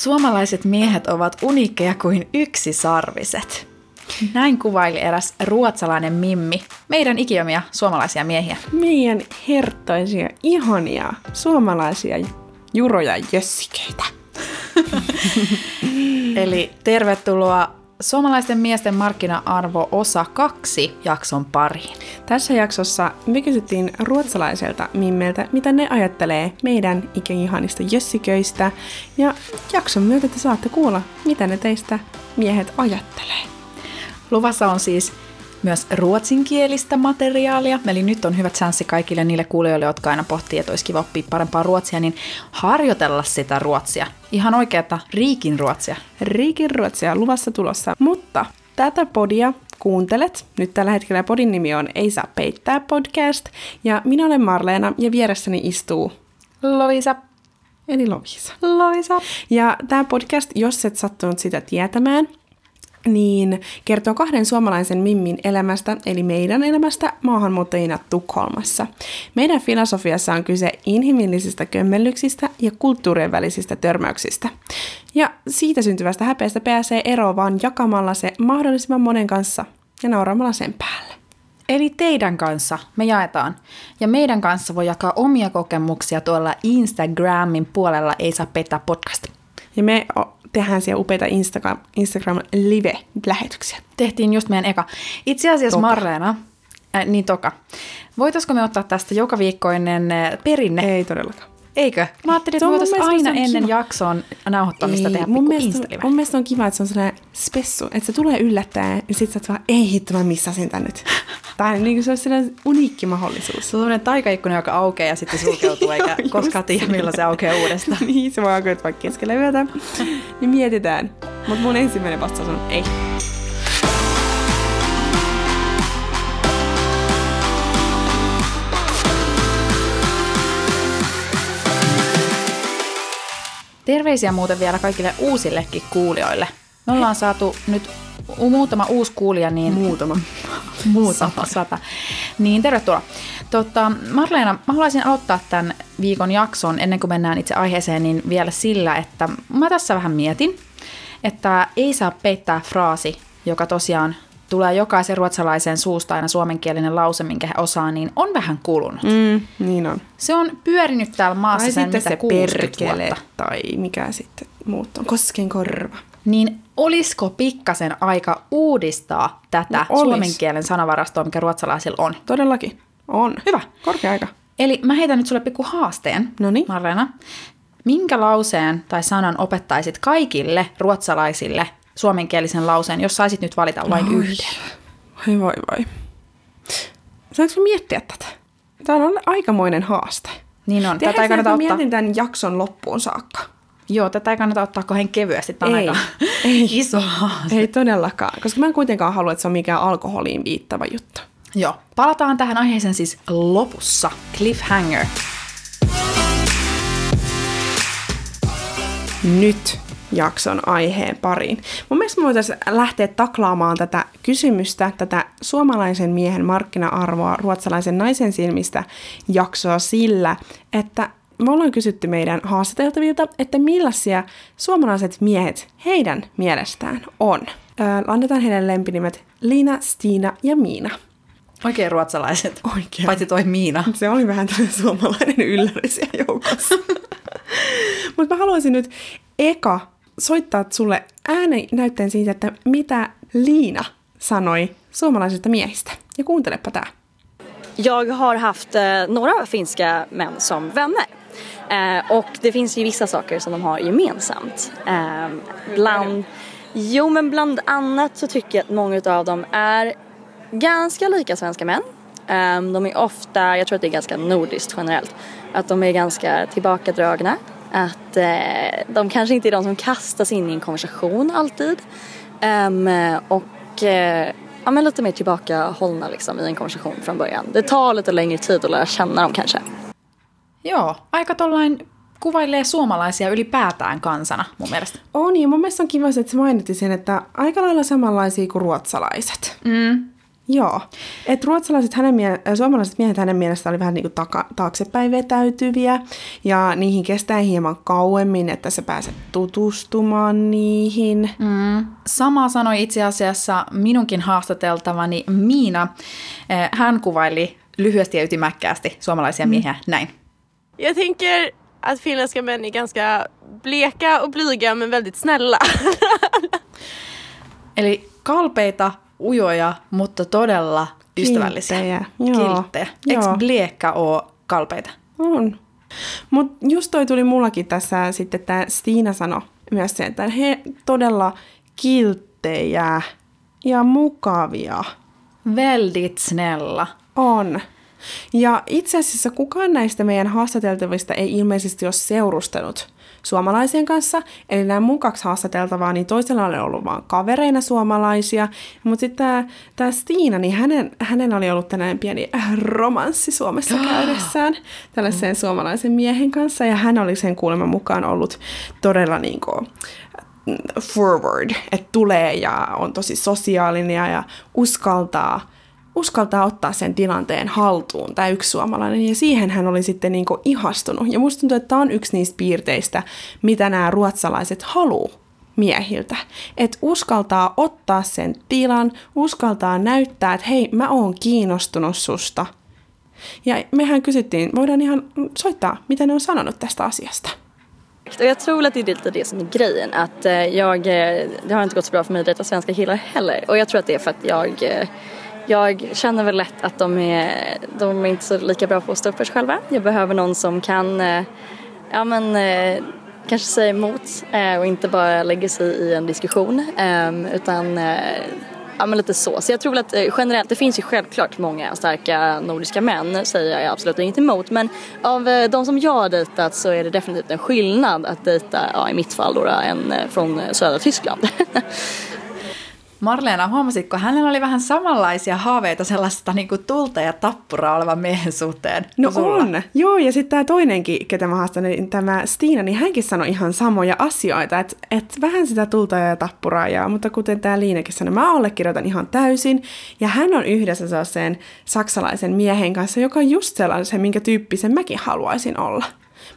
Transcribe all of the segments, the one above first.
Suomalaiset miehet ovat uniikkeja kuin yksisarviset. Näin kuvaili eräs ruotsalainen mimmi meidän ikiomia suomalaisia miehiä. Meidän herttaisia, ihania suomalaisia juroja jössikeitä. Eli tervetuloa Suomalaisten miesten markkina-arvo osa kaksi jakson pariin. Tässä jaksossa me kysyttiin ruotsalaiselta mimmeltä, mitä ne ajattelee meidän ikäihanista jössiköistä. Ja jakson myötä te saatte kuulla, mitä ne teistä miehet ajattelee. Luvassa on siis myös ruotsinkielistä materiaalia, eli nyt on hyvät chanssi kaikille niille kuulijoille, jotka aina pohtii, että olisi kiva oppia parempaa ruotsia, niin harjoitella sitä ruotsia. Ihan oikeata riikin ruotsia. Riikin ruotsia luvassa tulossa. Mutta tätä podia kuuntelet. Nyt tällä hetkellä podin nimi on Ei saa peittää podcast. Ja minä olen Marleena ja vieressäni istuu Lovisa. Eli Lovisa. Lovisa. Ja tämä podcast, jos et sattunut sitä tietämään, niin kertoo kahden suomalaisen Mimmin elämästä, eli meidän elämästä maahanmuuttajina Tukholmassa. Meidän filosofiassa on kyse inhimillisistä kömmellyksistä ja kulttuurien välisistä törmäyksistä. Ja siitä syntyvästä häpeästä pääsee eroon vaan jakamalla se mahdollisimman monen kanssa ja nauramalla sen päälle. Eli teidän kanssa me jaetaan. Ja meidän kanssa voi jakaa omia kokemuksia tuolla Instagramin puolella Ei saa pettää podcast. Ja me tehdään siellä upeita Instagram, Instagram live-lähetyksiä. Tehtiin just meidän eka. Itse asiassa toka. Marleena, äh, niin toka. Voitaisiko me ottaa tästä joka viikkoinen äh, perinne? Ei todellakaan. Eikö? Mä ajattelin, että voitaisiin aina ennen kiva. jakson nauhoittamista ei, tehdä mun mielestä, mun mielestä on kiva, että se on sellainen spessu, että se tulee yllättäen ja sit sä oot vaan, ei hitto, mä missasin tän nyt. Tai niin kuin se olisi sellainen uniikki mahdollisuus. Se on sellainen taikaikkuna, joka aukeaa ja sitten sulkeutuu, eikä koskaan tiedä, milloin se aukeaa uudestaan. niin, se voi aukeaa vaikka keskellä yötä. niin mietitään. Mutta mun ensimmäinen vastaus on ei. Terveisiä muuten vielä kaikille uusillekin kuulijoille. Me ollaan saatu nyt muutama uusi kuulija, niin... Muutama. muutama. Sata. Sata. Niin, tervetuloa. Totta, Marleena, mä haluaisin aloittaa tämän viikon jakson, ennen kuin mennään itse aiheeseen, niin vielä sillä, että mä tässä vähän mietin, että ei saa peittää fraasi, joka tosiaan tulee jokaisen ruotsalaisen suusta aina suomenkielinen lause, minkä he osaa, niin on vähän kulunut. Mm, niin on. Se on pyörinyt täällä maassa tai sen sitten mitä se 60 perkele, vuotta. tai mikä sitten muut on. Kosken korva. Niin olisiko pikkasen aika uudistaa tätä No olis. suomen kielen sanavarastoa, mikä ruotsalaisilla on? Todellakin. On. Hyvä. Korkea aika. Eli mä heitän nyt sulle pikku haasteen, Noniin. Marlena. Minkä lauseen tai sanan opettaisit kaikille ruotsalaisille suomenkielisen lauseen, jos saisit nyt valita vain Oi. yhden? Voi voi voi. Saanko mä miettiä tätä? Tämä on aikamoinen haaste. Niin on. Tiedätkö, tätä ei kannata ottaa, mietin tämän jakson loppuun saakka. Joo, tätä ei kannata ottaa kohden kevyesti. Tämä on Ei. aika Ei. iso haaste. Ei todellakaan, koska mä en kuitenkaan halua, että se on mikään alkoholiin viittava juttu. Joo. Palataan tähän aiheeseen siis lopussa. Cliffhanger. Nyt jakson aiheen pariin. Mun mielestä me voitaisiin lähteä taklaamaan tätä kysymystä, tätä suomalaisen miehen markkina-arvoa ruotsalaisen naisen silmistä jaksoa sillä, että me ollaan kysytty meidän haastateltavilta, että millaisia suomalaiset miehet heidän mielestään on. Öö, annetaan heidän lempinimet Liina, Stiina ja Miina. Oikein ruotsalaiset. Oikein. Paitsi toi Miina. Se oli vähän tämmöinen suomalainen ylläri siellä joukossa. Mutta mä haluaisin nyt eka soittaa sulle ääninäytteen siitä, että mitä Liina sanoi suomalaisista miehistä. Ja kuuntelepa tää. Jag har haft eh, några finska män som vänner. Eh, och det finns ju vissa saker som de har gemensamt. Eh, bland, jo men bland annat så tycker jag att många av dem är ganska lika svenska män. Eh, de är ofta, jag tror att det är ganska nordiskt generellt, att de är ganska tillbakadragna. Att eh, de kanske inte är de som kastas in i en konversation alltid. Ehm, och eh, ja, men lite mer tillbakahållna liksom, i en konversation från början. Det tar lite längre tid att lära känna dem kanske. Joo, aika tollain kuvailee suomalaisia ylipäätään kansana mun mielestä. On, ja mun mielestä on kiva, että sä sen, että aika lailla samanlaisia kuin ruotsalaiset. Mm. Joo. Että ruotsalaiset hänen mie- äh, suomalaiset miehet hänen mielestä oli vähän niin kuin taka- taaksepäin vetäytyviä ja niihin kestää hieman kauemmin, että sä pääset tutustumaan niihin. Mm. Sama sanoi itse asiassa minunkin haastateltavani Miina. Eh, Hän kuvaili lyhyesti ja ytimäkkäästi suomalaisia miehiä näin. Jag tänker att finländska män är ganska bleka och blyga men väldigt snälla. Eli kalpeita, ujoja, mutta todella ystävällisiä. Kilttejä. Kilttejä. Eikö Joo. bliekka ole kalpeita? On. Mutta just toi tuli mullakin tässä sitten, tämä Stiina sanoi myös se, että he todella kilttejä ja mukavia Väldigt snälla. on. Ja itse asiassa kukaan näistä meidän haastateltavista ei ilmeisesti ole seurustanut suomalaisien kanssa. Eli nämä mun kaksi haastateltavaa, niin toisella oli ollut vaan kavereina suomalaisia. Mutta sitten tämä, tämä Stiina, niin hänen, hänellä oli ollut tänään pieni romanssi Suomessa käydessään tällaisen suomalaisen miehen kanssa. Ja hän oli sen kuuleman mukaan ollut todella niin kuin, forward, että tulee ja on tosi sosiaalinen ja uskaltaa, uskaltaa ottaa sen tilanteen haltuun, tämä yksi suomalainen, ja siihen hän oli sitten niin ihastunut. Ja musta tuntuu, että tämä on yksi niistä piirteistä, mitä nämä ruotsalaiset haluu miehiltä. Että uskaltaa ottaa sen tilan, uskaltaa näyttää, että hei, mä oon kiinnostunut susta. Ja mehän kysyttiin, voidaan ihan soittaa, mitä ne on sanonut tästä asiasta. Och jag tror att det är lite det som är grejen. Att eh, jag, eh, det har inte gått så bra för mig att dejta svenska killar heller. Och jag tror att det är för att jag, eh, jag känner väl lätt att de är, de är inte så lika bra på att stå upp för sig själva. Jag behöver någon som kan, eh, ja men eh, kanske säga emot eh, och inte bara lägga sig i en diskussion. Eh, utan eh, Ja men lite så. Så jag tror väl att eh, generellt, det finns ju självklart många starka nordiska män, säger jag absolut inget emot. Men av eh, de som jag har dejtat så är det definitivt en skillnad att dejta, ja i mitt fall då, en eh, från eh, södra Tyskland. Marleena, huomasitko, hänellä oli vähän samanlaisia haaveita sellaista niin kuin tulta ja tappuraa olevan miehen suhteen No sulla? on, joo, ja sitten tämä toinenkin, ketä mä haastan, niin tämä Stiina, niin hänkin sanoi ihan samoja asioita, että et vähän sitä tulta ja tappuraa, ja, mutta kuten tämä Liinekin sanoi, mä allekirjoitan ihan täysin, ja hän on yhdessä sellaisen saksalaisen miehen kanssa, joka on just sellaisen, minkä tyyppisen mäkin haluaisin olla.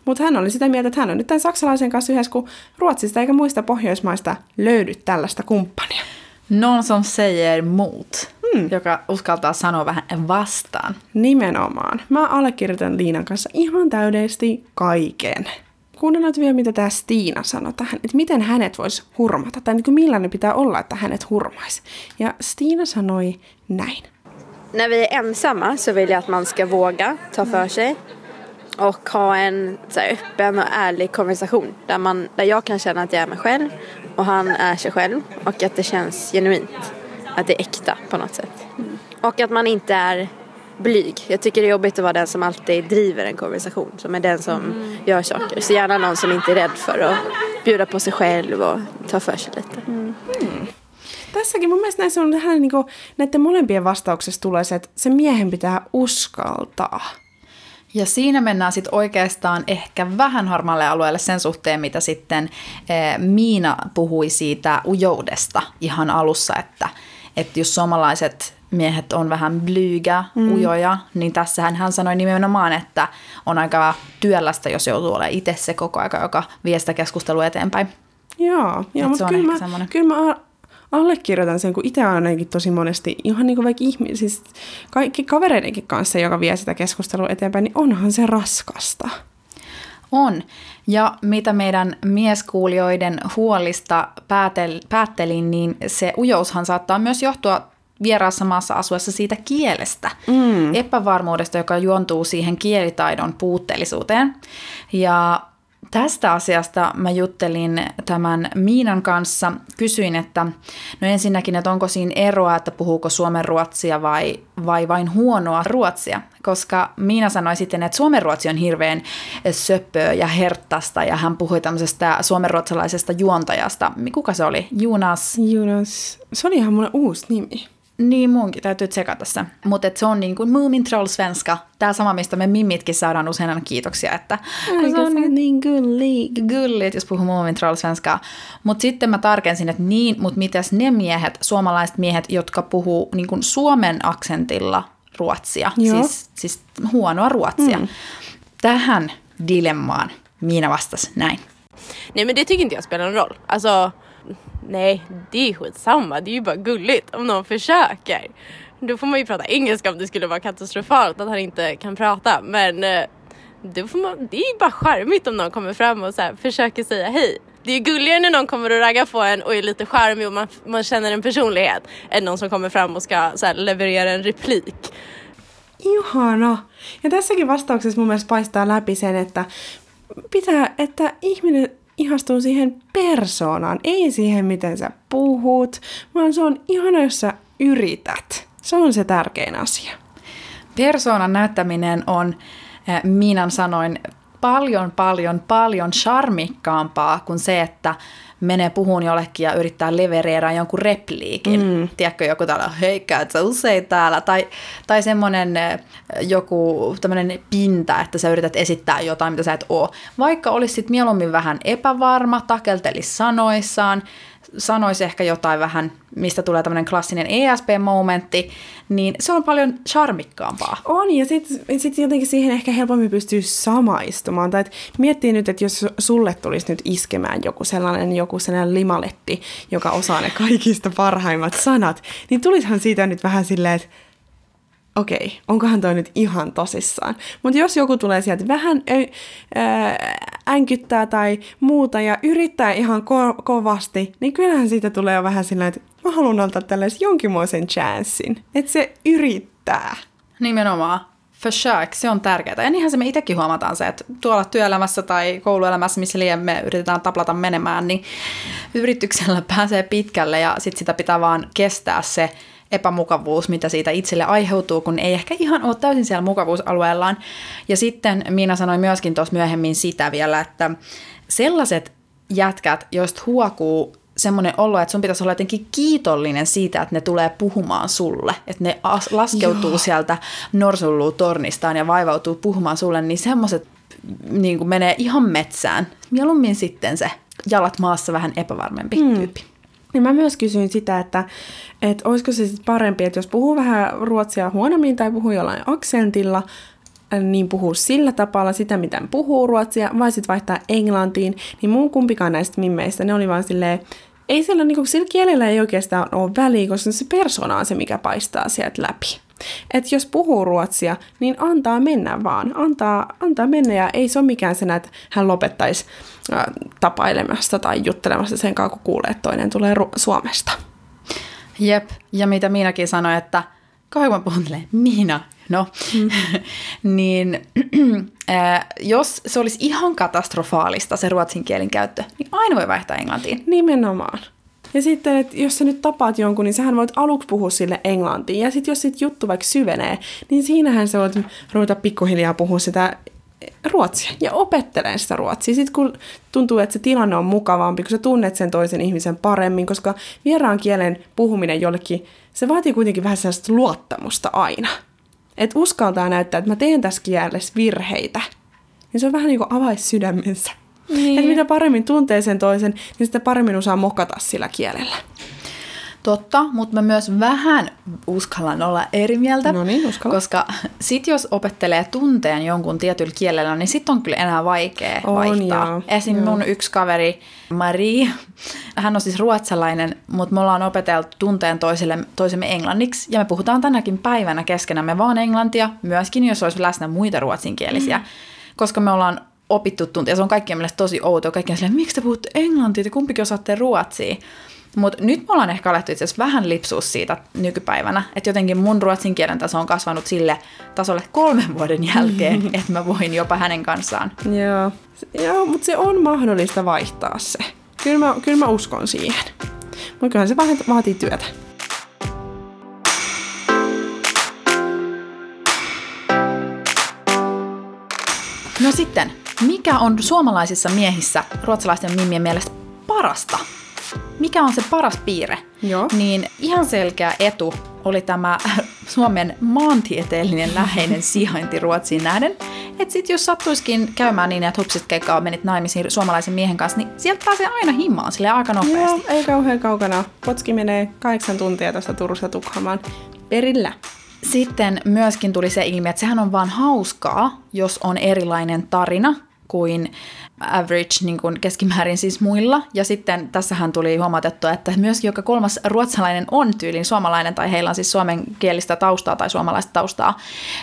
Mutta hän oli sitä mieltä, että hän on nyt tämän saksalaisen kanssa yhdessä, kun Ruotsista eikä muista Pohjoismaista löydy tällaista kumppania. Någon som säger mot, joka uskaltaa sanoa vähän vastaan. Nimenomaan. Mä allekirjoitan Liinan kanssa ihan täydellisesti kaiken. Kuunnellaan vielä, mitä tämä Stiina sanoi tähän, että miten hänet voisi hurmata, tai niin kuin millainen pitää olla, että hänet hurmaisi. Ja Stiina sanoi näin. När vi är ensamma så vill jag att man ska våga ta för sig och ha en så här, öppen och ärlig konversation där, man, där jag kan känna att jag är mig själv och han är sig själv och att det känns genuint. Att det är äkta på något sätt. Och att man inte är blyg. Jag tycker det är jobbigt att vara den som alltid driver en konversation. Som är den som gör saker. Så gärna någon som inte är rädd för att bjuda på sig själv och ta för sig lite. Tässäkin mun mielestä näissä on tähän, niin kuin, näiden molempien vastauksessa tulee se, että se miehen pitää uskaltaa. Ja siinä mennään sitten oikeastaan ehkä vähän harmaalle alueelle sen suhteen, mitä sitten eh, Miina puhui siitä ujoudesta ihan alussa, että, että jos suomalaiset miehet on vähän blyga, mm. ujoja, niin tässähän hän sanoi nimenomaan, että on aika työlästä, jos joutuu olemaan itse se koko aika, joka vie sitä keskustelua eteenpäin. Joo, joo mutta kyllä ehkä mä, semmoinen. kyllä mä allekirjoitan sen, kun itse ainakin tosi monesti, ihan niin kuin vaikka ihmi, siis kaikki kavereidenkin kanssa, joka vie sitä keskustelua eteenpäin, niin onhan se raskasta. On. Ja mitä meidän mieskuulijoiden huolista päätel, päättelin, niin se ujoushan saattaa myös johtua vieraassa maassa asuessa siitä kielestä, mm. epävarmuudesta, joka juontuu siihen kielitaidon puutteellisuuteen. Ja tästä asiasta mä juttelin tämän Miinan kanssa. Kysyin, että no ensinnäkin, että onko siinä eroa, että puhuuko suomen ruotsia vai, vai vain huonoa ruotsia. Koska Miina sanoi sitten, että suomen ruotsi on hirveän söpöä ja herttasta ja hän puhui tämmöisestä suomenruotsalaisesta juontajasta. Kuka se oli? Jonas Jonas, se oli ihan mulle uusi nimi. Niin munkin täytyy tsekata se. Mutta se on niin kuin Moomin Troll svenska. Tää sama, mistä me mimmitkin saadaan usein aina kiitoksia, että kun se on niin, niin gulli. gulli, jos puhuu Moomin Troll svenskaa. Mutta sitten mä tarkensin, että niin, mutta mitäs ne miehet, suomalaiset miehet, jotka puhuu niin kuin suomen aksentilla ruotsia, Joo. siis, siis huonoa ruotsia. Mm. Tähän dilemmaan Miina vastasi näin. Nej men det tycker inte jag spelar någon roll. Alltså, nej det är skitsamma. Det är ju bara gulligt om någon försöker. Då får man ju prata engelska om det skulle vara katastrofalt att han inte kan prata. Men eh, då får man, det är ju bara charmigt om någon kommer fram och så här, försöker säga hej. Det är ju gulligare när någon kommer och raggar på en och är lite charmig och man, man känner en personlighet än någon som kommer fram och ska så här, leverera en replik. Ihana. Ja tässäkin vastauksessa mun mielestä paistaa läpi sen, että pitää, että ihminen ihastuu siihen persoonaan, ei siihen, miten sä puhut, vaan se on ihana, jos sä yrität. Se on se tärkein asia. Persoonan näyttäminen on, eh, Miinan sanoin, paljon, paljon, paljon charmikkaampaa kuin se, että menee puhuun jollekin ja yrittää levereera jonkun repliikin. Mm. Tiedätkö, joku täällä, hei, käyt sä usein täällä? Tai, tai semmoinen eh, joku tämmöinen pinta, että sä yrität esittää jotain, mitä sä et oo. Vaikka olisit mieluummin vähän epävarma, takeltelis sanoissaan, sanoisi ehkä jotain vähän, mistä tulee tämmöinen klassinen ESP-momentti, niin se on paljon charmikkaampaa. On, ja sitten sit jotenkin siihen ehkä helpommin pystyy samaistumaan. Tai et miettii nyt, että jos sulle tulisi nyt iskemään joku sellainen, joku sellainen limaleppi, joka osaa ne kaikista parhaimmat sanat, niin tulishan siitä nyt vähän silleen, että okei, onkohan toi nyt ihan tosissaan. Mutta jos joku tulee sieltä vähän ö, ö, änkyttää tai muuta ja yrittää ihan ko- kovasti, niin kyllähän siitä tulee vähän sillä, että mä haluan antaa tällaisen jonkinmoisen chanssin. Että se yrittää. Nimenomaan. Försök, se on tärkeää. Ja niinhän se me itsekin huomataan se, että tuolla työelämässä tai kouluelämässä, missä liian me yritetään taplata menemään, niin yrityksellä pääsee pitkälle ja sitten sitä pitää vaan kestää se epämukavuus, mitä siitä itselle aiheutuu, kun ei ehkä ihan ole täysin siellä mukavuusalueellaan. Ja sitten Miina sanoi myöskin tuossa myöhemmin sitä vielä, että sellaiset jätkät, joista huokuu semmoinen olo, että sun pitäisi olla jotenkin kiitollinen siitä, että ne tulee puhumaan sulle. Että ne as- laskeutuu Joo. sieltä norsulluu tornistaan ja vaivautuu puhumaan sulle, niin semmoiset niin menee ihan metsään. Mieluummin sitten se jalat maassa vähän epävarmempi mm. tyyppi. Niin mä myös kysyin sitä, että, että olisiko se sitten parempi, että jos puhuu vähän ruotsia huonommin tai puhuu jollain aksentilla, niin puhuu sillä tapalla sitä, miten puhuu ruotsia, vai sitten vaihtaa englantiin, niin mun kumpikaan näistä mimmeistä, ne oli vaan silleen, ei sillä, niin kuin, sillä kielellä ei oikeastaan ole väliä, koska se persona on se, mikä paistaa sieltä läpi. Että jos puhuu ruotsia, niin antaa mennä vaan. Antaa, antaa mennä ja ei se ole mikään sen, että hän lopettaisi äh, tapailemasta tai juttelemasta sen kanssa, kun kuulee, että toinen tulee Ru- Suomesta. Jep, ja mitä Miinakin sanoi, että kauan puhun Miina, no, mm. niin äh, jos se olisi ihan katastrofaalista se ruotsin kielen käyttö, niin aina voi vaihtaa englantiin. Nimenomaan. Ja sitten, että jos sä nyt tapaat jonkun, niin sähän voit aluksi puhua sille englantiin. Ja sitten jos sit juttu vaikka syvenee, niin siinähän sä voit ruveta pikkuhiljaa puhua sitä ruotsia ja opettelee sitä ruotsia. Sitten kun tuntuu, että se tilanne on mukavampi, kun sä tunnet sen toisen ihmisen paremmin, koska vieraan kielen puhuminen jollekin, se vaatii kuitenkin vähän sellaista luottamusta aina. Että uskaltaa näyttää, että mä teen tässä kielessä virheitä. Niin se on vähän niin kuin avaisi sydämensä. Niin. Että mitä paremmin tuntee sen toisen, niin sitä paremmin osaa mokata sillä kielellä. Totta, mutta mä myös vähän uskallan olla eri mieltä. No niin, uskalla. Koska sit jos opettelee tunteen jonkun tietyllä kielellä, niin sit on kyllä enää vaikea On, vaihtaa. joo, Esim. joo. mun yksi kaveri, Marie, hän on siis ruotsalainen, mutta me ollaan opeteltu tunteen toiselle, toisemme englanniksi. Ja me puhutaan tänäkin päivänä keskenämme vaan englantia, myöskin jos olisi läsnä muita ruotsinkielisiä. Mm. Koska me ollaan opittu tuntia. Se on kaikkien mielestä tosi outoa. Kaikkien silleen, miksi te puhutte englantia, te kumpikin osaatte ruotsia. Mutta nyt me ollaan ehkä alettu itse asiassa vähän lipsua siitä nykypäivänä, että jotenkin mun ruotsin kielen taso on kasvanut sille tasolle kolmen vuoden jälkeen, että mä voin jopa hänen kanssaan. Joo, Joo mutta se on mahdollista vaihtaa se. Kyllä mä, kyllä mä uskon siihen. Mutta kyllähän se vähän vaatii työtä. No sitten, mikä on suomalaisissa miehissä ruotsalaisten mimmien mielestä parasta? Mikä on se paras piirre? Joo. Niin ihan selkeä etu oli tämä Suomen maantieteellinen läheinen sijainti Ruotsiin nähden. Että sit jos sattuisikin käymään niin, että hupsit keikkaa menit naimisiin suomalaisen miehen kanssa, niin sieltä pääsee aina himmaan sille aika nopeasti. Joo, ei kauhean kaukana. Potski menee kahdeksan tuntia tästä Turusta Tukholmaan perillä. Sitten myöskin tuli se ilmi, että sehän on vaan hauskaa, jos on erilainen tarina kuin average niin kuin keskimäärin siis muilla. Ja sitten tässähän tuli huomautettu, että myös joka kolmas ruotsalainen on tyylin suomalainen tai heillä on siis suomenkielistä taustaa tai suomalaista taustaa,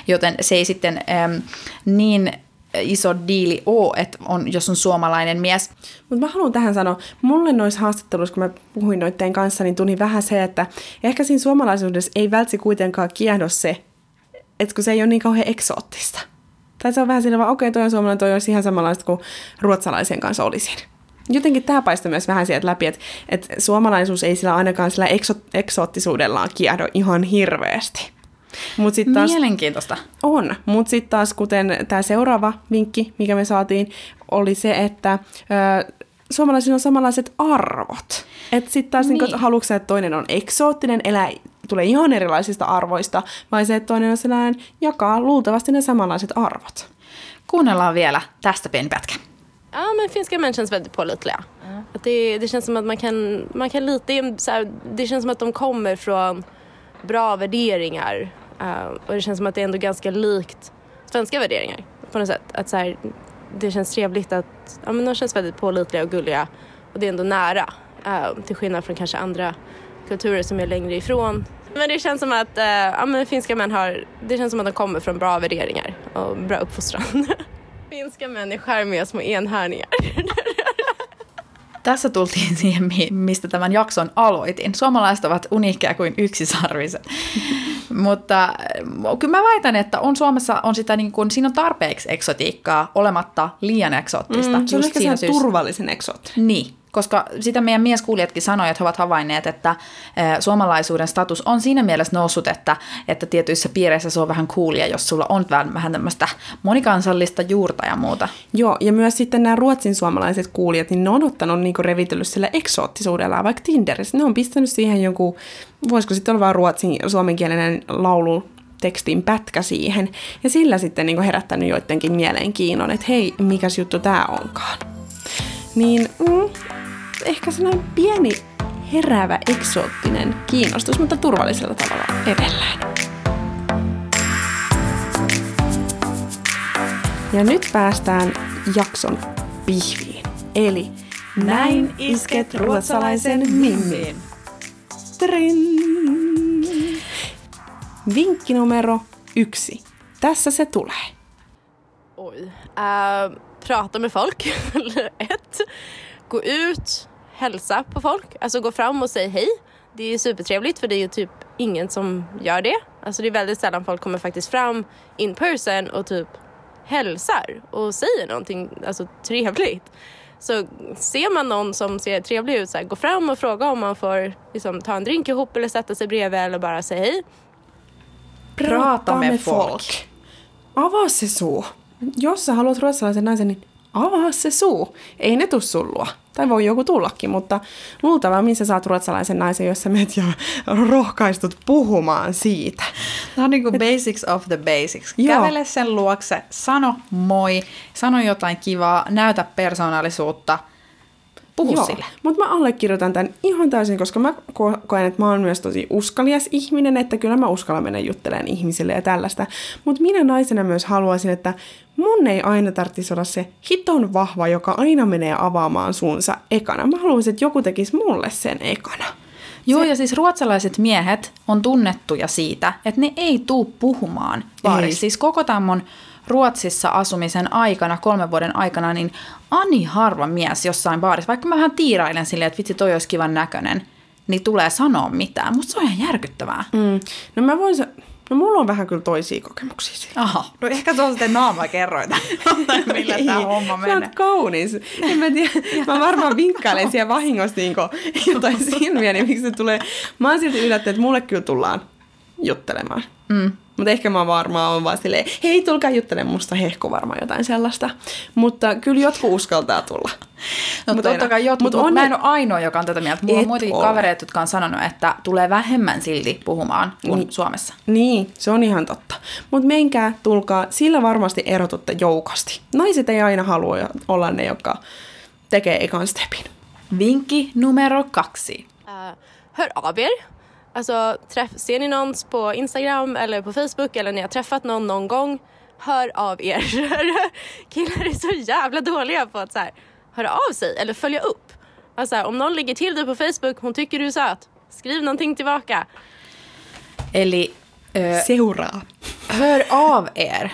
joten se ei sitten äm, niin iso diili ole, että on, jos on suomalainen mies. Mutta mä haluan tähän sanoa, mulle noissa haastatteluissa, kun mä puhuin noiden kanssa, niin tuli vähän se, että ehkä siinä suomalaisuudessa ei vältsi kuitenkaan kiehdo se, että kun se ei ole niin kauhean eksoottista. Tai se on vähän sillä vaan, okei, okay, toi on suomalainen, toi olisi ihan samanlaista kuin ruotsalaisen kanssa olisin. Jotenkin tämä paistaa myös vähän sieltä läpi, että, että suomalaisuus ei sillä ainakaan sillä ekso, eksoottisuudellaan kiehdo ihan hirveästi. Mut sit taas, Mielenkiintoista. On, mutta sitten taas kuten tämä seuraava vinkki, mikä me saatiin, oli se, että ö, suomalaisilla on samanlaiset arvot. Että sitten taas niin. Niin, haluatko että toinen on eksoottinen, elää, tulee ihan erilaisista arvoista, vai se, että toinen on sellainen, jakaa luultavasti ne samanlaiset arvot. Kuunnellaan vielä tästä pieni pätkä. Ja, men finska män känns väldigt pålitliga. Mm. Att det, det känns som att man kan, man kan lita in, så här, det känns som att de kommer från bra värderingar. Uh, och det känns som att det är ändå ganska likt svenska värderingar på något sätt. Att så här, det känns trevligt att, ja men de känns väldigt pålitliga och gulliga och det är ändå nära. Uh, till skillnad från kanske andra kulturer som är längre ifrån. Men det känns som att uh, ja, men finska män har, det känns som att de kommer från bra värderingar och bra uppfostran. finska män är charmiga små enhörningar. Tässä tultiin siihen, mistä tämän jakson aloitin. Suomalaiset ovat uniikkeja kuin yksisarviset. Mutta kyllä mä väitän, että on Suomessa on sitä niin kuin, siinä on tarpeeksi eksotiikkaa olematta liian eksoottista. Mm, se on ehkä turvallisen eksootti. Niin, koska sitä meidän mieskuulijatkin sanoivat, että he ovat havainneet, että suomalaisuuden status on siinä mielessä noussut, että, että tietyissä piireissä se on vähän coolia, jos sulla on vähän tämmöistä monikansallista juurta ja muuta. Joo, ja myös sitten nämä ruotsin suomalaiset kuulijat, niin ne on ottanut niinku revitellyt sillä eksoottisuudella, vaikka Tinderissä. Ne on pistänyt siihen joku, voisiko sitten olla vain ruotsin suomenkielinen laulu tekstin pätkä siihen, ja sillä sitten niin herättänyt joidenkin mielenkiinnon, että hei, mikäs juttu tämä onkaan. Niin mm, ehkä sellainen pieni heräävä eksoottinen kiinnostus, mutta turvallisella tavalla edelleen. Ja nyt päästään jakson pihviin. Eli näin isket ruotsalaisen mimmiin. Trin. Vinkki numero yksi. Tässä se tulee. Oj. Uh, prata med folk. Ett. Gå ut, hälsa på folk. Alltså gå fram och säg hej. Det är supertrevligt för det är ju typ ingen som gör det. Alltså det är väldigt sällan folk kommer faktiskt fram in person och typ hälsar och säger någonting alltså, trevligt. Så ser man någon som ser trevlig ut, så här, gå fram och fråga om man får liksom, ta en drink ihop eller sätta sig bredvid eller bara säga hej. Prata med folk. Avaa se suu. Jos sä haluat ruotsalaisen naisen, niin avaa se suu. Ei ne tuu sullua. Tai voi joku tullakin, mutta luultavasti sä saat ruotsalaisen naisen, jos sä menet jo rohkaistut puhumaan siitä. Tämä on niin kuin basics of the basics. Joo. Kävele sen luokse, sano moi, sano jotain kivaa, näytä persoonallisuutta – puhu Joo, sille. Mutta mä allekirjoitan tämän ihan täysin, koska mä koen, että mä oon myös tosi uskalias ihminen, että kyllä mä uskallan mennä juttelemaan ihmisille ja tällaista. Mutta minä naisena myös haluaisin, että mun ei aina tarvitsisi olla se hiton vahva, joka aina menee avaamaan suunsa ekana. Mä haluaisin, että joku tekisi mulle sen ekana. Joo, se... ja siis ruotsalaiset miehet on tunnettuja siitä, että ne ei tuu puhumaan baarissa. Siis koko tämän Ruotsissa asumisen aikana, kolmen vuoden aikana, niin ani harva mies jossain baarissa, vaikka mä vähän tiirailen silleen, että vitsi toi olisi kivan näköinen, niin tulee sanoa mitään. Musta se on ihan järkyttävää. Mm. No mä voin No mulla on vähän kyllä toisia kokemuksia siitä. Aha, no ehkä se on sitten naama kerroita, millä tämä homma menee. Sä oot kaunis. En mä tiedä, mä varmaan vinkkailen siellä vahingossa niin jotain silmiä, niin miksi se tulee. Mä oon silti yllättänyt, että mulle kyllä tullaan juttelemaan. Mm. Mutta ehkä mä varmaan on vaan silleen, hei tulkaa juttelemaan musta hehku varmaan jotain sellaista. Mutta kyllä jotkut uskaltaa tulla. No Mut totta kai jotkut, mut mutta on mä en ole ainoa, joka on tätä mieltä. Mulla on Et muitakin ole. kavereita, jotka on sanonut, että tulee vähemmän silti puhumaan kuin Niin. Suomessa. Niin, se on ihan totta. Mutta menkää, tulkaa, sillä varmasti erotutte joukosti. Naiset ei aina halua olla ne, jotka tekee ekan stepin. Vinkki numero kaksi. Uh, hör av er. Alltså, träff, ser ni någon på Instagram eller på Facebook eller ni har träffat någon någon gång, hör av er. Killar är så jävla dåliga på att så här, höra av sig eller följa upp. Alltså, om någon lägger till dig på Facebook, hon tycker du är söt, skriv någonting tillbaka. Eli ö, Seuraa. hör av er.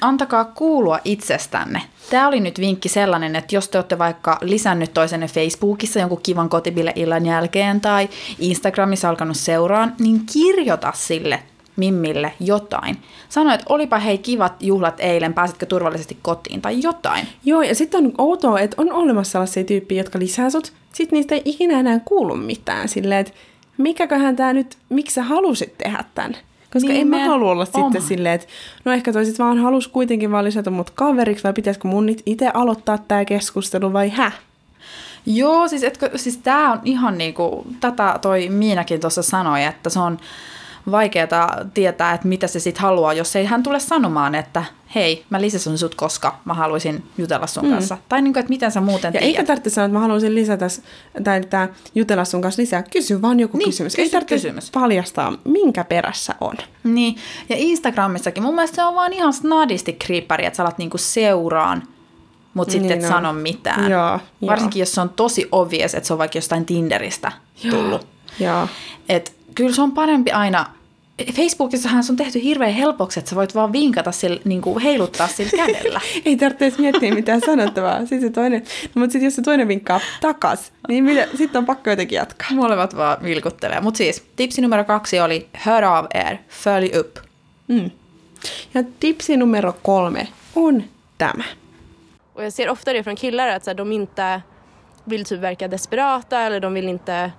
Antakaa kuulua itsestänne. Tämä oli nyt vinkki sellainen, että jos te olette vaikka lisännyt toisenne Facebookissa jonkun kivan kotibileillan jälkeen tai Instagramissa alkanut seuraan, niin kirjoita sille Mimmille jotain. Sano, että olipa hei kivat juhlat eilen, pääsitkö turvallisesti kotiin tai jotain. Joo, ja sitten on outoa, että on olemassa sellaisia tyyppiä, jotka lisää sut. Sitten niistä ei ikinä enää kuulu mitään. Silleen, että mikäköhän tämä nyt, miksi sä halusit tehdä tämän? Koska Niin, en mä mä- halua olla oma. sitten silleen, että no ehkä toisit vaan halus kuitenkin vaan lisätä mut kaveriksi, vai pitäisikö mun itse aloittaa tämä keskustelu vai hä? Joo, siis, etkö, siis tämä on ihan niinku, tätä toi Miinakin tuossa sanoi, että se on vaikeaa tietää, että mitä se sitten haluaa, jos ei hän tule sanomaan, että hei, mä lisäsin sut, koska mä haluaisin jutella sun mm. kanssa. Tai niinku, että miten sä muuten Ja eikä tiedät. tarvitse sanoa, että mä haluaisin lisätä tai että jutella sun kanssa lisää. Kysy vaan joku Niin, kysymys. kysy ei tarvitse kysymys. paljastaa, minkä perässä on. Niin, ja Instagramissakin mun mielestä se on vaan ihan snadisti kriippari, että sä alat niinku seuraan, mutta sitten Niin et on. sano mitään. Joo, Varsinkin jos se on tosi obvious, että se on vaikka jostain Tinderistä tullut. Joo. Et kyllä se on parempi aina, Facebookissahan se on tehty hirveän helpoksi, että sä voit vaan vinkata sillä, niin kuin heiluttaa sillä kädellä. Ei tarvitse edes miettiä mitään sanottavaa. Sitten se toinen, no, mutta sitten jos se toinen vinkkaa takas, niin sitten on pakko jotenkin jatkaa. Molemmat vaan vilkuttelee. Mutta siis, tipsi numero kaksi oli hör av er, följ upp. Mm. Ja tipsi numero kolme on tämä. Och jag ser ofta det från killar att så här, de inte vill typ verka desperata eller de vill inte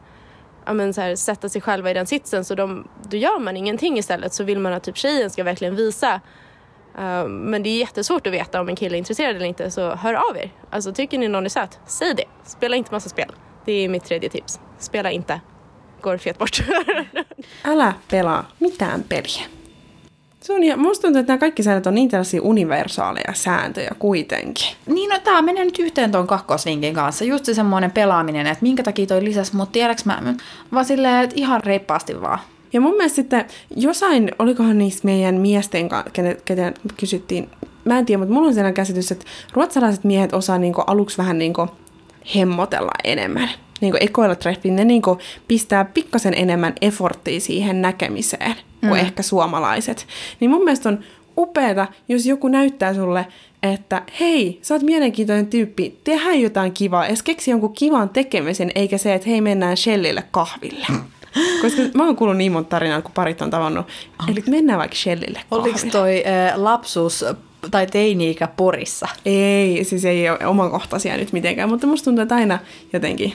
ja, men, så här, sätta sig själva i den sitsen så de, då gör man ingenting istället så vill man att typ tjejen ska verkligen visa. uh, men det är jättesvårt att veta om en kille är intresserad eller inte så hör av er. Alltså tycker ni någon är söt, säg det. Spela inte massa spel. Det är mitt tredje tips. Spela inte. Går fet bort. Älä pelaa mitään peliä. Se on ihan, musta tuntuu, että nämä kaikki säännöt on niin tällaisia universaaleja sääntöjä kuitenkin. Niin, no tää menee nyt yhteen tuon kakkosvinkin kanssa. Just se semmoinen pelaaminen, että minkä takia toi lisäs, mutta tiedäks mä, vaan silleen, että ihan reippaasti vaan. Ja mun mielestä sitten jossain, olikohan niistä meidän miesten kanssa, ketä kysyttiin, mä en tiedä, mutta mulla on sellainen käsitys, että ruotsalaiset miehet osaa niinku aluksi vähän niinku hemmotella enemmän. Niinku ekoilla treffiin, ne niinku pistää pikkasen enemmän efforttia siihen näkemiseen kuin mm. ehkä suomalaiset. Niin mun mielestä on upeeta, jos joku näyttää sulle, että hei, sä oot mielenkiintoinen tyyppi, tehdään jotain kivaa, edes keksi jonkun kivan tekemisen, eikä se, että hei, mennään Shellille kahville. Koska mä oon kuullut niin monta tarinaa, kun parit on tavannut. Eli mennään vaikka Shellille Oliko kahville. toi äh, lapsuus tai teini-ikä Porissa? Ei, siis ei ole omakohtaisia nyt mitenkään, mutta musta tuntuu, että aina jotenkin,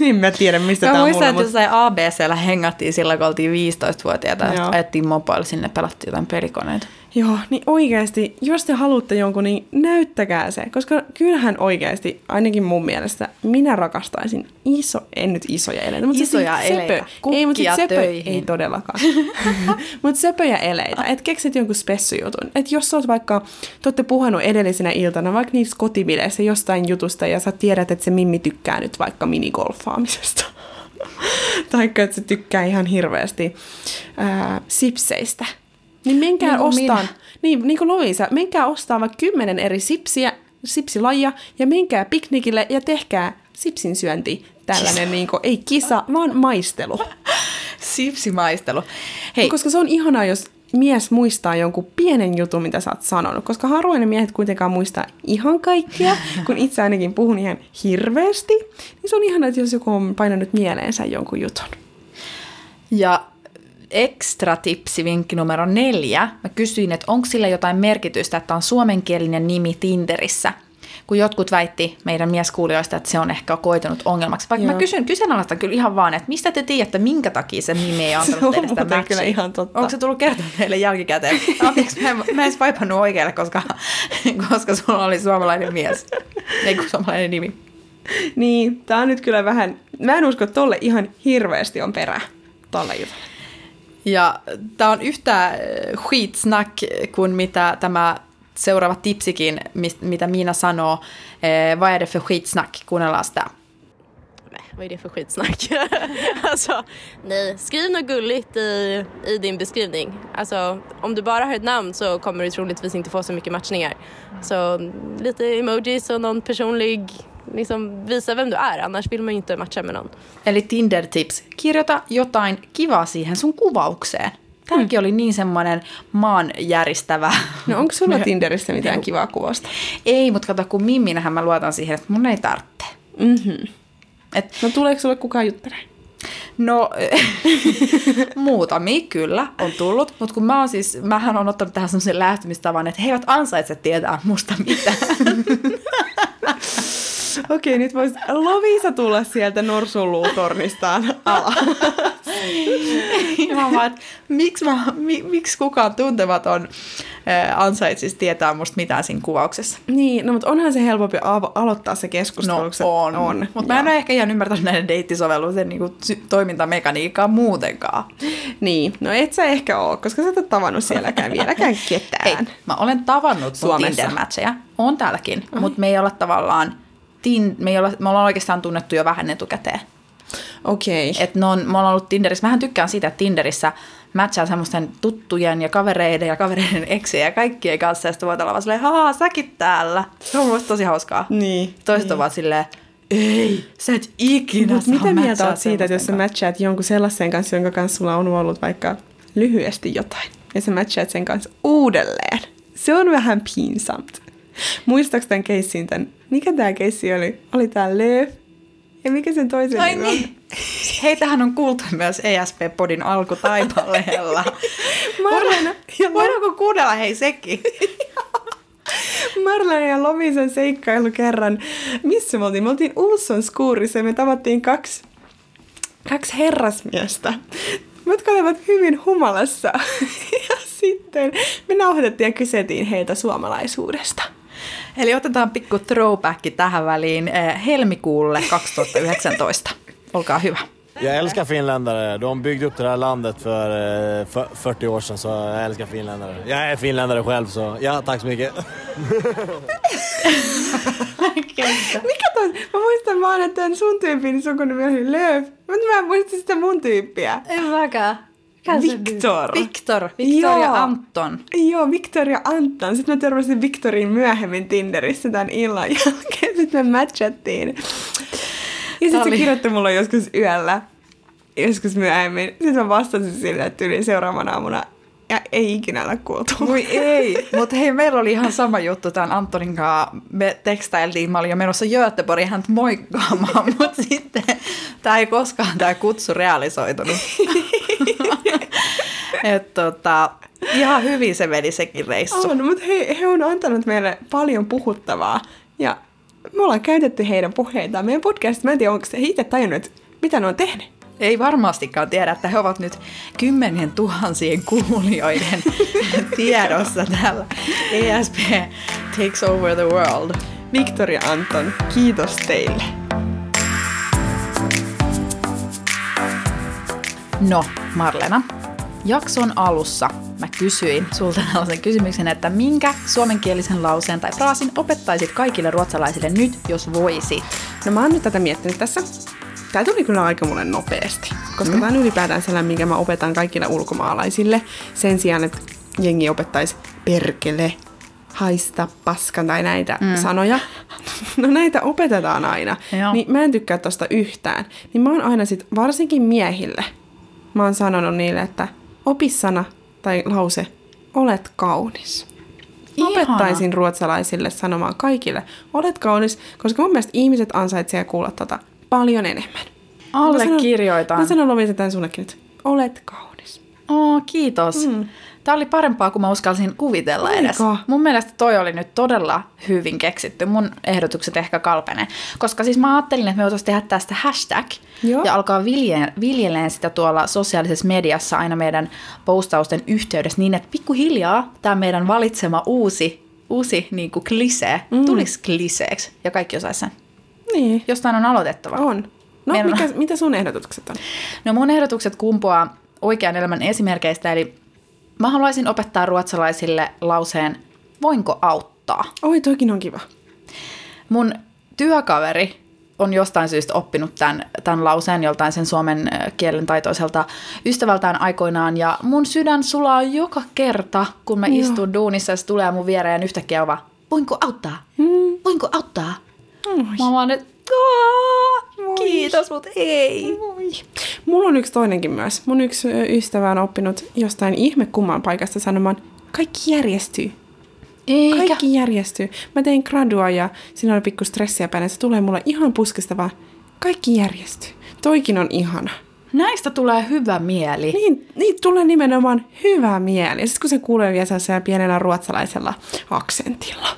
en mä tiedä mistä Mä tää on muistan, mulle, että jossain ABCllä hengattiin silloin, kun oltiin 15-vuotiaita, ja Joo. ajettiin mobile sinne, pelattiin jotain pelikoneita. Joo, niin oikeasti, jos te haluatte jonkun, niin näyttäkää se. Koska kyllähän oikeasti, ainakin mun mielestä, minä rakastaisin iso, en nyt isoja eleitä, mutta Isoja siis eleitä. Ei, mutta Kukkia siis töihin. ei todellakaan. mutta söpöjä eleitä. Et keksit jonkun spessujutun. Et jos sä oot vaikka, te ootte puhunut edellisenä iltana, vaikka niissä kotibileissä jostain jutusta, ja sä tiedät, että se Mimmi tykkää nyt vaikka minigolfaamisesta. Taikka, että se tykkää ihan hirveästi ää, sipseistä. Niin menkää Niin kuin ostaa, minä. niin, niin kuin Lovisa, menkää ostaa vaikka kymmenen eri sipsiä, sipsilajia ja menkää piknikille ja tehkää sipsin syönti. Tällainen, niin kuin, ei kisa, vaan maistelu. Sipsimaistelu. Hei, Koska se on ihanaa, jos mies muistaa jonkun pienen jutun, mitä sä oot sanonut. Koska harvoin ne miehet kuitenkaan muistaa ihan kaikkia, kun itse ainakin puhun ihan hirveästi. Niin se on ihanaa, että jos joku on painanut mieleensä jonkun jutun. Ja ekstra tipsi, vinkki numero neljä. Mä kysyin, että onko sillä jotain merkitystä, että on suomenkielinen nimi Tinderissä. Kun jotkut väitti meidän mieskuulijoista, että se on ehkä koitunut ongelmaksi. Vaikka Joo. mä kysyn, kyseenalaistan kyllä ihan vaan, että mistä te tiedätte, minkä takia se Mimi ei antanut on teille sitä matchia? kyllä ihan totta. Onko se tullut kertoa teille jälkikäteen? Anteeksi, mä en, mä en vaipannut oikealle, koska, koska sulla oli suomalainen mies. Ei kun suomalainen nimi. Niin, tää on nyt kyllä vähän... Mä en usko, että tolle ihan hirveästi on perää. Tolle jutulle. Ja tämä on yhtä äh, skitsnack kuin mitä tämä seuraava tipsikin, mitä Miina sanoo. Eh, vad är det för skitsnack? Kuunnellaan sitä. Nej, vad är det för skitsnack? alltså, nej, skriv något gulligt i, i din beskrivning. Alltså, om du bara har ett namn så kommer du troligtvis inte få så mycket matchningar. Så lite emojis och någon personlig, liksom visa vem du är. Annars vill man ju inte matcha med någon. Eli Tinder-tips. Kirjoita jotain kivaa siihen sun kuvaukseen. Tämäkin oli niin semmoinen maanjäristävä. No onko sulla Tinderissä mitään kivaa kuvausta? Ei, mutta kato, kun Mimminähän mä luotan siihen, että mun ei tarvitse. Mhm. Et, No tuleeko sulle kukaan juttelee? no, muutamia kyllä on tullut, mutta kun mä oon siis, mähän on ottanut tähän semmoisen lähestymistavan, että he eivät ansaitse tietää musta mitään. Okei, nyt voisi Lovisa tulla sieltä norsunluutornistaan alas. Ja mä vaan, että miksi, mä, mi, miksi kukaan tuntematon ansaitsisi tietää musta mitään siinä kuvauksessa? Niin, no mutta onhan se helpompi avo- aloittaa se keskustelu. No se on. on. Mutta mä en ole ehkä ihan ymmärtänyt näiden deittisovellusten niinku, toimintamekaniikkaa muutenkaan. Niin, no et sä ehkä oo, koska sä et ole tavannut sielläkään vieläkään ketään. Ei, mä olen tavannut Suomessa. Tinder-matcheja. On täälläkin, mutta me ei olla tavallaan, tin, me, ei olla, me ollaan oikeastaan tunnettu jo vähän etukäteen. Okei. Et ne on, me ollaan ollut Tinderissä, mähän tykkään siitä, että Tinderissä matchaa semmoisten tuttujen ja kavereiden ja kavereiden eksejä ja kaikkien kanssa, ja sitten voit olla vaan silleen, haa, säkin täällä. Se on musta tosi hauskaa. Niin. Toiset on vaan silleen, ei, sä et ikinä Mut mitä mieltä oot siitä, että jos sä matchaat jonkun sellaisen kanssa, jonka kanssa sulla on ollut vaikka lyhyesti jotain, ja sä matchaat sen kanssa uudelleen? Se on vähän pinsamt. Muistaaks tämän keissin tämän? Mikä tämä keissi oli? Oli tää Lööf. Ja mikä sen toisen Ai nimi on? niin. Heitähän on kuultu myös ESP-podin alkutaipaleella. Marlena Voidaanko kuunnella hei sekin? Marlena ja Lovisen seikkailu kerran. Missä me oltiin? Me oltiin Ulsson skuurissa ja me tavattiin kaksi, kaksi herrasmiestä, jotka olivat hyvin humalassa. Ja sitten me nauhoitettiin ja kyseltiin heitä suomalaisuudesta. Eli otetaan pikku throwback tähän väliin eh, helmikuulle 2019. Olkaa hyvä. Jag älskar finländare. De byggde upp det här landet för eh, för 40 år sedan, så jag älskar finländare. Jag är finländare själv, så ja, tack så mycket. Mikä toi? Mä muistan vaan, että tämän sun tyypin sukunimi oli Lööf. Mutta mä en muista sitä mun tyyppiä. En mäkään. Victor. Victor. Victor ja Joo. Anton. Joo, Victor ja Anton. Sitten mä törmäsin Victoriin myöhemmin Tinderissä tämän illan jälkeen. Sitten me matchattiin. Ja sitten se oli- kirjoitti mulle joskus yöllä, joskus myöhemmin. Sitten mä vastasin sille, että yli seuraavana aamuna ja ei ikinä ole kuultu. Voi ei. Mutta hei, meillä oli ihan sama juttu tämän Antonin kanssa. Me tekstailtiin, mä olin jo menossa Göteborgiin häntä moikkaamaan, mutta sitten tämä ei koskaan tämä kutsu realisoitunut. Et tota, ihan hyvin se meni sekin reissu. On, mutta he, he on antanut meille paljon puhuttavaa. Ja me ollaan käytetty heidän puheitaan meidän podcastissa. Mä en tiedä, onko se itse tajunnut, että mitä ne on tehnyt. Ei varmastikaan tiedä, että he ovat nyt kymmenien tuhansien kuulijoiden tiedossa täällä. ESP takes over the world. Victor ja Anton, kiitos teille. No, Marlena, jakson alussa mä kysyin sulta tällaisen kysymyksen, että minkä suomenkielisen lauseen tai fraasin opettaisit kaikille ruotsalaisille nyt, jos voisit? No mä oon nyt tätä miettinyt tässä. Tää tuli kyllä aika mulle nopeasti, koska mm. tää on ylipäätään sellainen, minkä mä opetan kaikille ulkomaalaisille. Sen sijaan, että jengi opettaisi perkele, haista, paska tai näitä mm. sanoja. No näitä opetetaan aina. Joo. Niin mä en tykkää tosta yhtään. Niin mä oon aina sit, varsinkin miehille, mä oon sanonut niille, että opi sana tai lause, olet kaunis. Mä Ihana. opettaisin ruotsalaisille sanomaan kaikille, olet kaunis, koska mun mielestä ihmiset ansaitsee kuulla tota paljon enemmän. Allekirjoitan. Mä sanon Lovisa tämän sullekin nyt. Olet kaunis. Oh, kiitos. Mm. Tämä oli parempaa kuin mä uskalsin kuvitella Oliko? edes. Mun mielestä toi oli nyt todella hyvin keksitty. Mun ehdotukset ehkä kalpenee. Koska siis mä ajattelin, että me voitaisiin tehdä tästä hashtag Joo. ja alkaa vilje- viljeleen sitä tuolla sosiaalisessa mediassa aina meidän postausten yhteydessä niin, että pikkuhiljaa tämä meidän valitsema uusi, uusi niin kuin klisee mm. tulisi kliseeksi ja kaikki osaisi sen. Niin, Jostain on aloitettava. on. No, Meillä on- mikä, mitä sun ehdotukset on? No mun ehdotukset kumpuaa oikean elämän esimerkkeistä, eli mä haluaisin opettaa ruotsalaisille lauseen voinko auttaa. Oi, toikin on kiva. Mun työkaveri on jostain syystä oppinut tämän, tämän lauseen joltain sen suomen kielen taitoiselta ystävältään aikoinaan. Ja mun sydän sulaa joka kerta, kun mä Joo. istun duunissa ja se tulee mun viereen yhtäkkiä on vaan, voinko auttaa? Mm. Voinko auttaa? Oi. Mä vaan nyt, "Aa, Voi. kiitos, mutta ei. Mulla on yksi toinenkin myös. Mun yksi ystävä on oppinut jostain ihme kumman paikasta sanomaan, kaikki järjestyy. Eikä. Kaikki järjestyy. Mä tein gradua ja siinä oli pikku stressiä päällä. Se tulee mulle ihan puskista vaan, kaikki järjestyy. Toikin on ihana. Näistä tulee hyvä mieli. Niin, niin tulee nimenomaan hyvä mieli. Ja sitten kun se kuulee vielä pienellä ruotsalaisella aksentilla.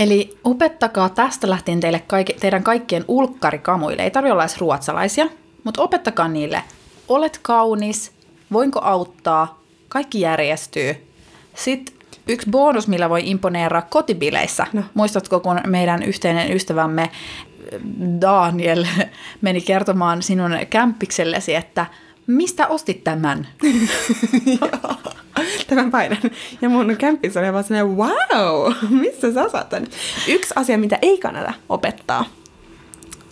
Eli opettakaa tästä lähtien teille kaikki, teidän kaikkien ulkkarikamuille. Ei tarvitse olla edes ruotsalaisia, mutta opettakaa niille. Olet kaunis, voinko auttaa, kaikki järjestyy. Sitten yksi bonus, millä voi imponeeraa kotibileissä. No. Muistatko, kun meidän yhteinen ystävämme Daniel meni kertomaan sinun kämppiksellesi, että mistä ostit tämän? Tämän painan. Ja mun kämpissä oli vaan sellainen, wow, missä sä saat tän? Yksi asia, mitä ei kannata opettaa,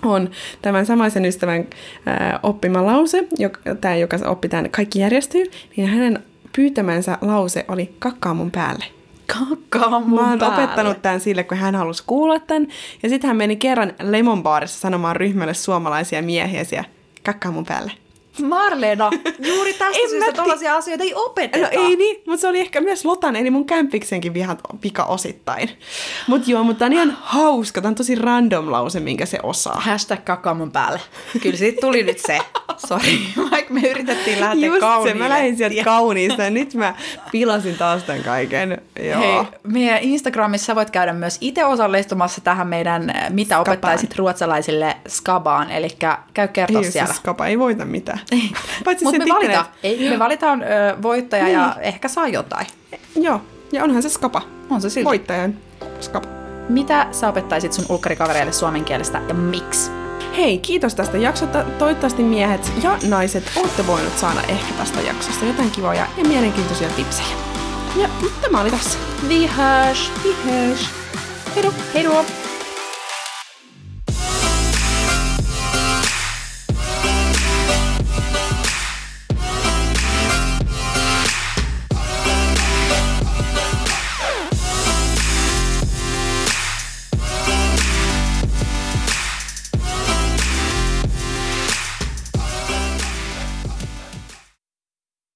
on tämän samaisen ystävän äh, oppima lause, joka, tämä, joka oppi tämän kaikki järjestyy, niin hänen pyytämänsä lause oli kakkaa mun päälle. Kakkaa mun Mä oon päälle. opettanut tämän sille, kun hän halusi kuulla tämän. Ja sitten hän meni kerran Lemon Barissa sanomaan ryhmälle suomalaisia miehiä siellä, kakkaa mun päälle. Marlena, juuri tästä En syystä tällaisia asioita ei opeteta. No ei niin, mutta se oli ehkä myös Lotan, eli mun kämpiksenkin vihan pika osittain. Mut joo, mutta tää on ihan hauska. Tää on tosi random lause, minkä se osaa. Hashtag kakkaa mun päälle. Kyllä siitä tuli nyt se. Sori, vaikka me yritettiin lähteä Just se, kauniille. mä lähdin sieltä kauniista ja nyt mä pilasin taas tämän kaiken. Joo. Hei, meidän Instagramissa voit käydä myös itse osallistumassa tähän meidän Mitä Skabaan. opettaisit ruotsalaisille skabaan. Eli käy kertoa ei, siellä. se skapa ei voita mitään. Paitsi Mutta sen me valitaan, tittelet. ei, me valitaan ö, voittaja ja ehkä saa jotain. Joo, ja onhan se skapa. On se silti. Voittajan skapa. Mitä sä opettaisit sun ulkkarikavereille suomen kielestä ja miksi? Hei, kiitos tästä jaksosta. Toivottavasti miehet ja naiset olette voinut saada ehkä tästä jaksosta jotain kivoja ja mielenkiintoisia tipsejä. Ja tämä oli tässä. Vi hörs! Vi hörs. Hei då. Hej då!